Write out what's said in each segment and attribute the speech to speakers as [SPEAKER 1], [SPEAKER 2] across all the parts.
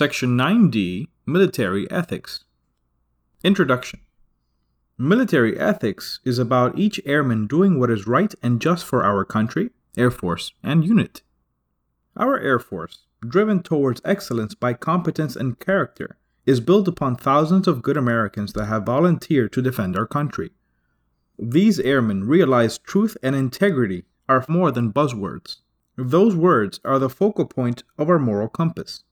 [SPEAKER 1] Section 9D Military Ethics Introduction Military ethics is about each airman doing what is right and just for our country, Air Force, and unit. Our Air Force, driven towards excellence by competence and character, is built upon thousands of good Americans that have volunteered to defend our country. These airmen realize truth and integrity are more than buzzwords. Those words are the focal point of our moral compass.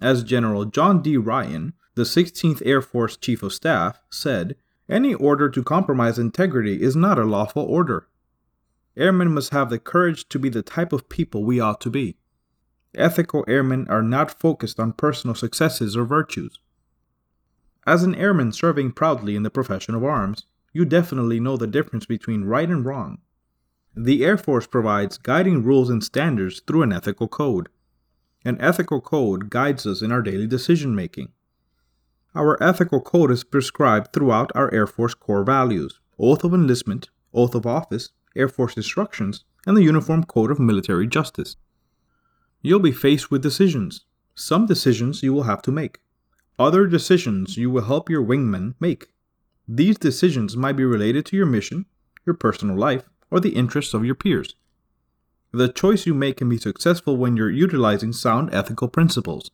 [SPEAKER 1] As General John D. Ryan, the 16th Air Force Chief of Staff, said, any order to compromise integrity is not a lawful order. Airmen must have the courage to be the type of people we ought to be. Ethical airmen are not focused on personal successes or virtues. As an airman serving proudly in the profession of arms, you definitely know the difference between right and wrong. The Air Force provides guiding rules and standards through an ethical code. An ethical code guides us in our daily decision making. Our ethical code is prescribed throughout our Air Force core values oath of enlistment, oath of office, Air Force instructions, and the Uniform Code of Military Justice. You'll be faced with decisions. Some decisions you will have to make. Other decisions you will help your wingmen make. These decisions might be related to your mission, your personal life, or the interests of your peers. The choice you make can be successful when you're utilizing sound ethical principles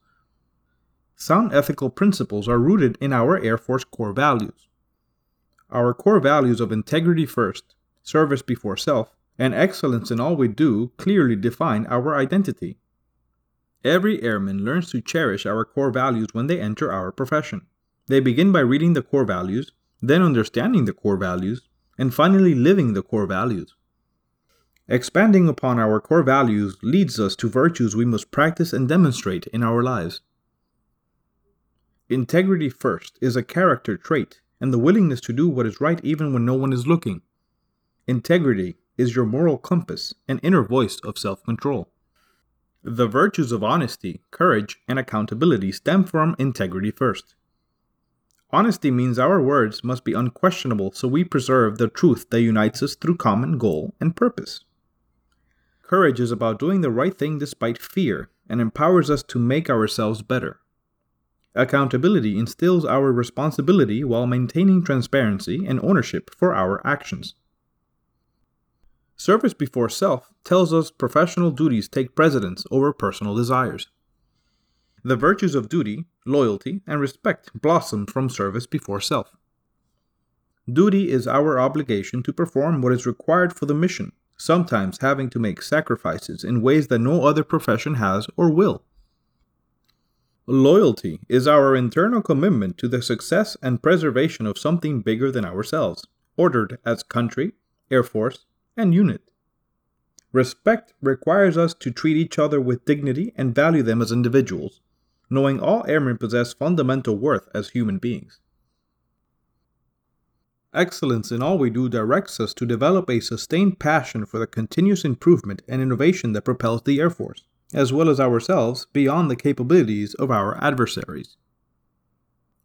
[SPEAKER 1] Sound ethical principles are rooted in our Air Force core values. Our core values of integrity first, service before self, and excellence in all we do clearly define our identity. Every airman learns to cherish our core values when they enter our profession. They begin by reading the core values, then understanding the core values, and finally living the core values. Expanding upon our core values leads us to virtues we must practice and demonstrate in our lives. Integrity first is a character trait and the willingness to do what is right even when no one is looking. Integrity is your moral compass and inner voice of self control. The virtues of honesty, courage, and accountability stem from integrity first. Honesty means our words must be unquestionable so we preserve the truth that unites us through common goal and purpose. Courage is about doing the right thing despite fear and empowers us to make ourselves better. Accountability instills our responsibility while maintaining transparency and ownership for our actions. Service before self tells us professional duties take precedence over personal desires. The virtues of duty, loyalty, and respect blossom from service before self. Duty is our obligation to perform what is required for the mission, sometimes having to make sacrifices in ways that no other profession has or will. Loyalty is our internal commitment to the success and preservation of something bigger than ourselves, ordered as country, Air Force, and unit. Respect requires us to treat each other with dignity and value them as individuals, knowing all airmen possess fundamental worth as human beings. Excellence in all we do directs us to develop a sustained passion for the continuous improvement and innovation that propels the Air Force as well as ourselves, beyond the capabilities of our adversaries.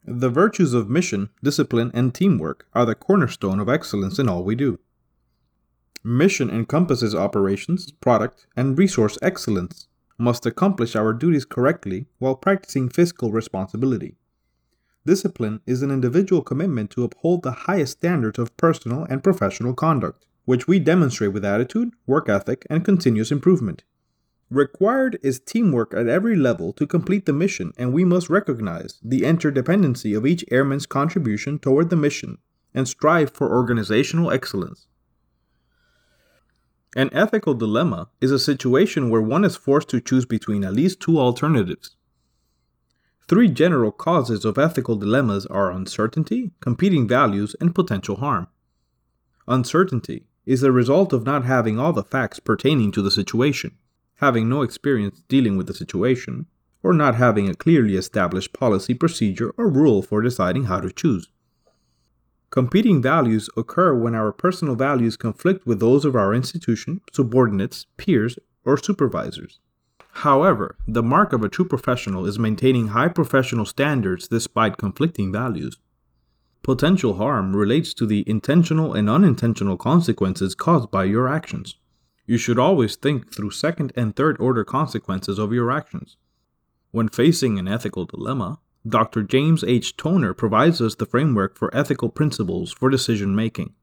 [SPEAKER 1] The virtues of mission, discipline, and teamwork are the cornerstone of excellence in all we do. Mission encompasses operations, product, and resource excellence, must accomplish our duties correctly while practicing fiscal responsibility. Discipline is an individual commitment to uphold the highest standards of personal and professional conduct, which we demonstrate with attitude, work ethic, and continuous improvement. Required is teamwork at every level to complete the mission, and we must recognize the interdependency of each airman's contribution toward the mission and strive for organizational excellence. An ethical dilemma is a situation where one is forced to choose between at least two alternatives. Three general causes of ethical dilemmas are uncertainty, competing values, and potential harm. Uncertainty is the result of not having all the facts pertaining to the situation having no experience dealing with the situation, or not having a clearly established policy, procedure, or rule for deciding how to choose. Competing values occur when our personal values conflict with those of our institution, subordinates, peers, or supervisors. However, the mark of a true professional is maintaining high professional standards despite conflicting values. Potential harm relates to the intentional and unintentional consequences caused by your actions. You should always think through second and third order consequences of your actions. When facing an ethical dilemma, Dr. James H. Toner provides us the framework for ethical principles for decision making.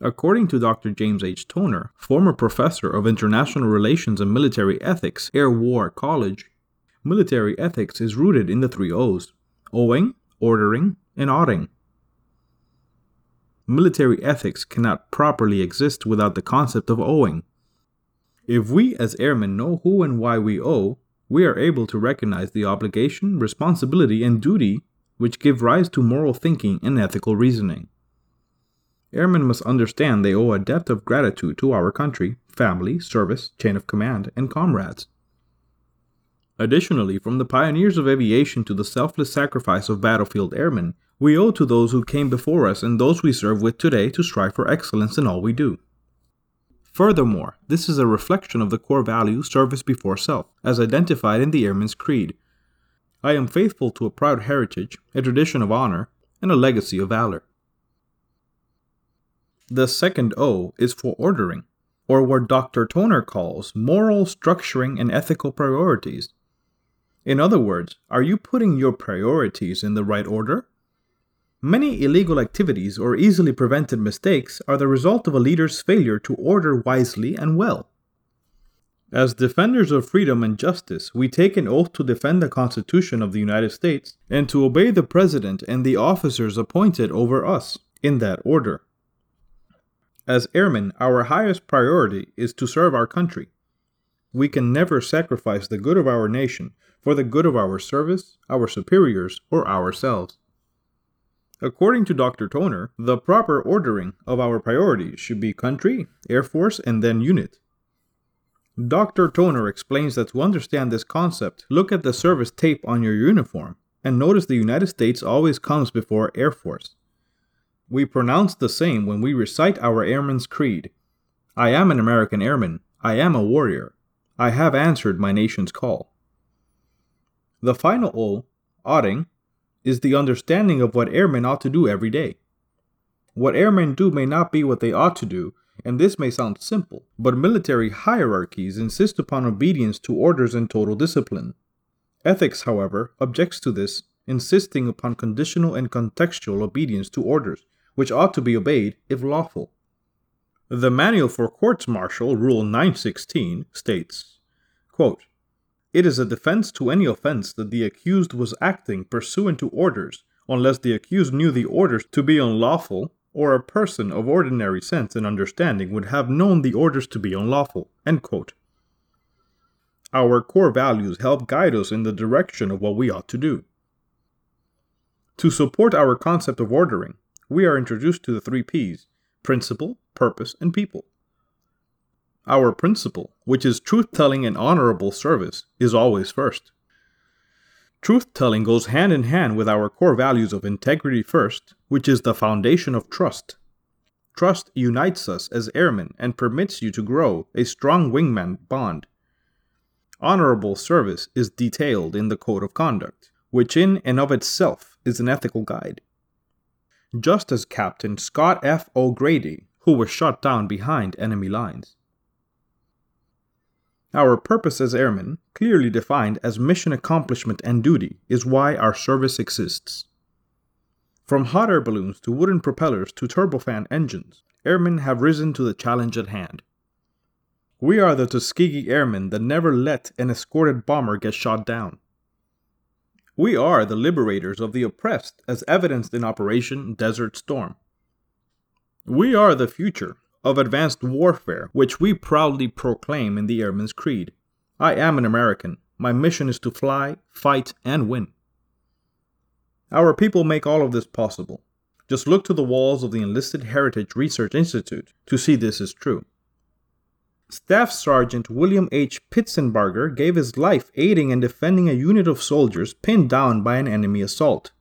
[SPEAKER 1] According to Dr. James H. Toner, former professor of international relations and military ethics, Air War College, military ethics is rooted in the three O's owing, ordering, and oughting. Military ethics cannot properly exist without the concept of owing. If we as airmen know who and why we owe, we are able to recognize the obligation, responsibility, and duty which give rise to moral thinking and ethical reasoning. Airmen must understand they owe a debt of gratitude to our country, family, service, chain of command, and comrades. Additionally, from the pioneers of aviation to the selfless sacrifice of battlefield airmen, we owe to those who came before us and those we serve with today to strive for excellence in all we do. Furthermore, this is a reflection of the core value service before self, as identified in the Airman's Creed. I am faithful to a proud heritage, a tradition of honor, and a legacy of valor. The second O is for ordering, or what Dr. Toner calls moral structuring and ethical priorities. In other words, are you putting your priorities in the right order? Many illegal activities or easily prevented mistakes are the result of a leader's failure to order wisely and well. As defenders of freedom and justice, we take an oath to defend the Constitution of the United States and to obey the President and the officers appointed over us, in that order. As airmen, our highest priority is to serve our country. We can never sacrifice the good of our nation for the good of our service, our superiors, or ourselves. According to Dr. Toner, the proper ordering of our priorities should be country, Air Force, and then unit. Dr. Toner explains that to understand this concept, look at the service tape on your uniform and notice the United States always comes before Air Force. We pronounce the same when we recite our Airman's Creed I am an American airman. I am a warrior. I have answered my nation's call. The final O, oughting, is the understanding of what airmen ought to do every day. What airmen do may not be what they ought to do, and this may sound simple, but military hierarchies insist upon obedience to orders and total discipline. Ethics, however, objects to this, insisting upon conditional and contextual obedience to orders, which ought to be obeyed if lawful. The Manual for Courts Martial, Rule 916, states quote, it is a defense to any offense that the accused was acting pursuant to orders, unless the accused knew the orders to be unlawful, or a person of ordinary sense and understanding would have known the orders to be unlawful. Our core values help guide us in the direction of what we ought to do. To support our concept of ordering, we are introduced to the three P's principle, purpose, and people. Our principle, which is truth telling and honorable service, is always first. Truth telling goes hand in hand with our core values of integrity first, which is the foundation of trust. Trust unites us as airmen and permits you to grow a strong wingman bond. Honorable service is detailed in the Code of Conduct, which in and of itself is an ethical guide. Just as Captain Scott F. O'Grady, who was shot down behind enemy lines. Our purpose as airmen, clearly defined as mission accomplishment and duty, is why our service exists. From hot air balloons to wooden propellers to turbofan engines, airmen have risen to the challenge at hand. We are the Tuskegee Airmen that never let an escorted bomber get shot down. We are the liberators of the oppressed, as evidenced in Operation Desert Storm. We are the future, of advanced warfare, which we proudly proclaim in the Airman's Creed. I am an American. My mission is to fly, fight, and win. Our people make all of this possible. Just look to the walls of the Enlisted Heritage Research Institute to see this is true. Staff Sergeant William H. Pitsenbarger gave his life aiding and defending a unit of soldiers pinned down by an enemy assault.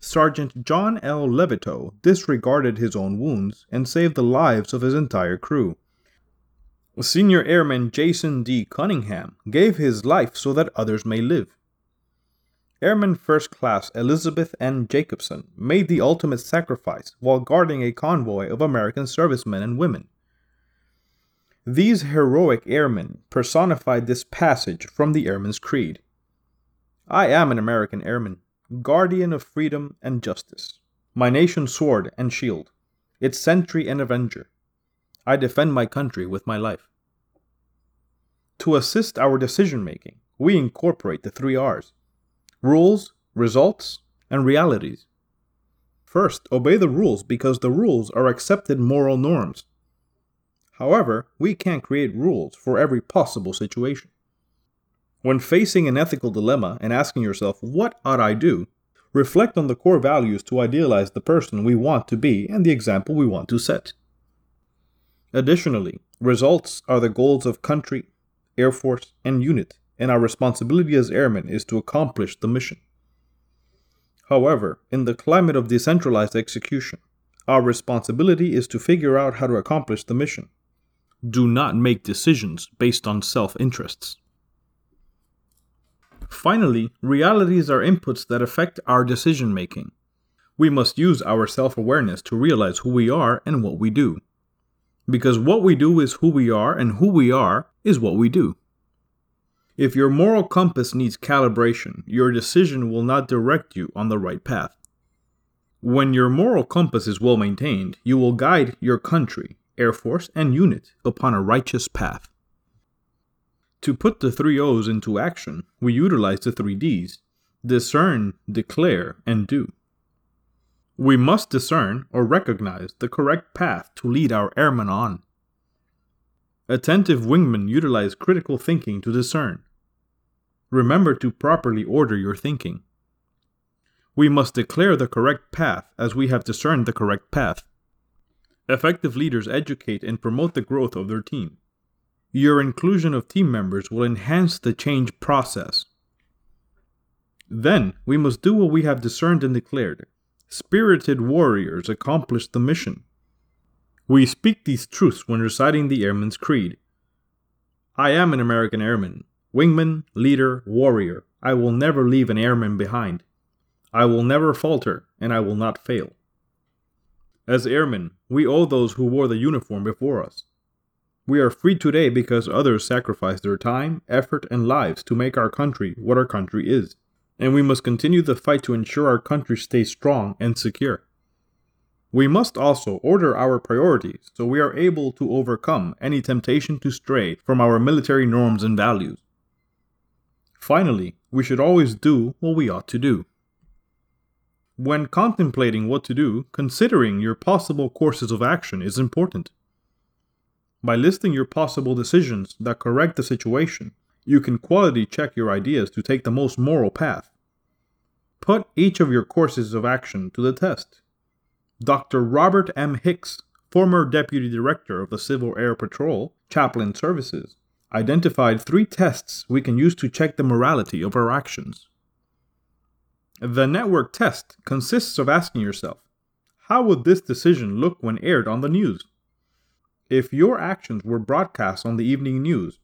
[SPEAKER 1] Sergeant John L. Levitow disregarded his own wounds and saved the lives of his entire crew. Senior Airman Jason D. Cunningham gave his life so that others may live. Airman First Class Elizabeth N. Jacobson made the ultimate sacrifice while guarding a convoy of American servicemen and women. These heroic airmen personified this passage from the Airman's Creed I am an American airman, guardian of freedom and justice, my nation's sword and shield, its sentry and avenger. I defend my country with my life. To assist our decision making, we incorporate the three R's rules, results, and realities. First, obey the rules because the rules are accepted moral norms. However, we can't create rules for every possible situation. When facing an ethical dilemma and asking yourself, what ought I do? Reflect on the core values to idealize the person we want to be and the example we want to set. Additionally, results are the goals of country, Air Force, and unit, and our responsibility as airmen is to accomplish the mission. However, in the climate of decentralized execution, our responsibility is to figure out how to accomplish the mission. Do not make decisions based on self interests. Finally, realities are inputs that affect our decision making. We must use our self awareness to realize who we are and what we do. Because what we do is who we are, and who we are is what we do. If your moral compass needs calibration, your decision will not direct you on the right path. When your moral compass is well maintained, you will guide your country, Air Force, and unit upon a righteous path. To put the three O's into action, we utilize the three D's discern, declare, and do. We must discern or recognize the correct path to lead our airmen on. Attentive wingmen utilize critical thinking to discern. Remember to properly order your thinking. We must declare the correct path as we have discerned the correct path. Effective leaders educate and promote the growth of their team. Your inclusion of team members will enhance the change process. Then we must do what we have discerned and declared. Spirited warriors accomplish the mission. We speak these truths when reciting the Airman's Creed. I am an American airman, wingman, leader, warrior. I will never leave an airman behind. I will never falter, and I will not fail. As airmen, we owe those who wore the uniform before us. We are free today because others sacrificed their time, effort, and lives to make our country what our country is, and we must continue the fight to ensure our country stays strong and secure. We must also order our priorities so we are able to overcome any temptation to stray from our military norms and values. Finally, we should always do what we ought to do. When contemplating what to do, considering your possible courses of action is important. By listing your possible decisions that correct the situation, you can quality check your ideas to take the most moral path. Put each of your courses of action to the test. Dr. Robert M. Hicks, former Deputy Director of the Civil Air Patrol, Chaplain Services, identified three tests we can use to check the morality of our actions. The network test consists of asking yourself, how would this decision look when aired on the news? If your actions were broadcast on the evening news,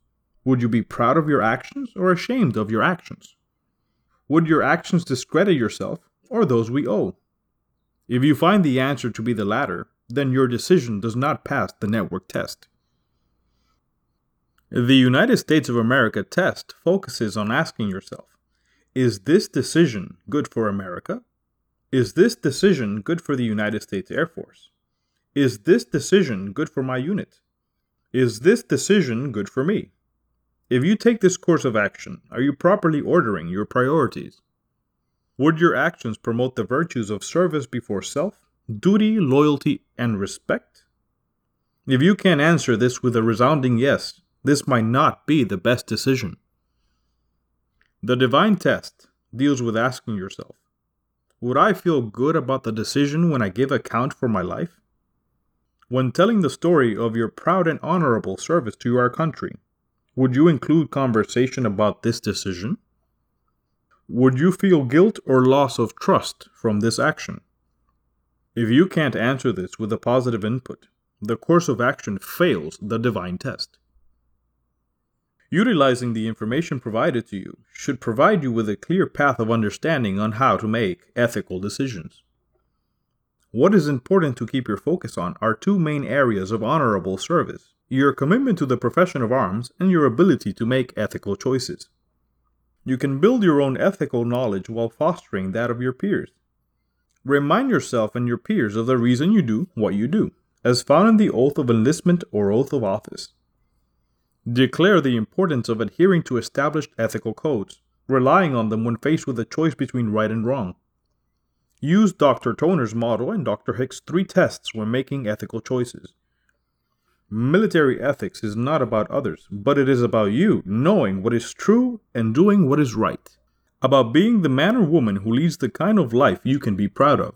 [SPEAKER 1] would you be proud of your actions or ashamed of your actions? Would your actions discredit yourself or those we owe? If you find the answer to be the latter, then your decision does not pass the network test. The United States of America test focuses on asking yourself Is this decision good for America? Is this decision good for the United States Air Force? Is this decision good for my unit? Is this decision good for me? If you take this course of action, are you properly ordering your priorities? Would your actions promote the virtues of service before self, duty, loyalty, and respect? If you can't answer this with a resounding yes, this might not be the best decision. The divine test deals with asking yourself Would I feel good about the decision when I give account for my life? When telling the story of your proud and honorable service to our country, would you include conversation about this decision? Would you feel guilt or loss of trust from this action? If you can't answer this with a positive input, the course of action fails the divine test. Utilizing the information provided to you should provide you with a clear path of understanding on how to make ethical decisions. What is important to keep your focus on are two main areas of honorable service your commitment to the profession of arms, and your ability to make ethical choices. You can build your own ethical knowledge while fostering that of your peers. Remind yourself and your peers of the reason you do what you do, as found in the oath of enlistment or oath of office. Declare the importance of adhering to established ethical codes, relying on them when faced with a choice between right and wrong. Use Dr. Toner's model and Dr. Hicks' three tests when making ethical choices. Military ethics is not about others, but it is about you knowing what is true and doing what is right. About being the man or woman who leads the kind of life you can be proud of.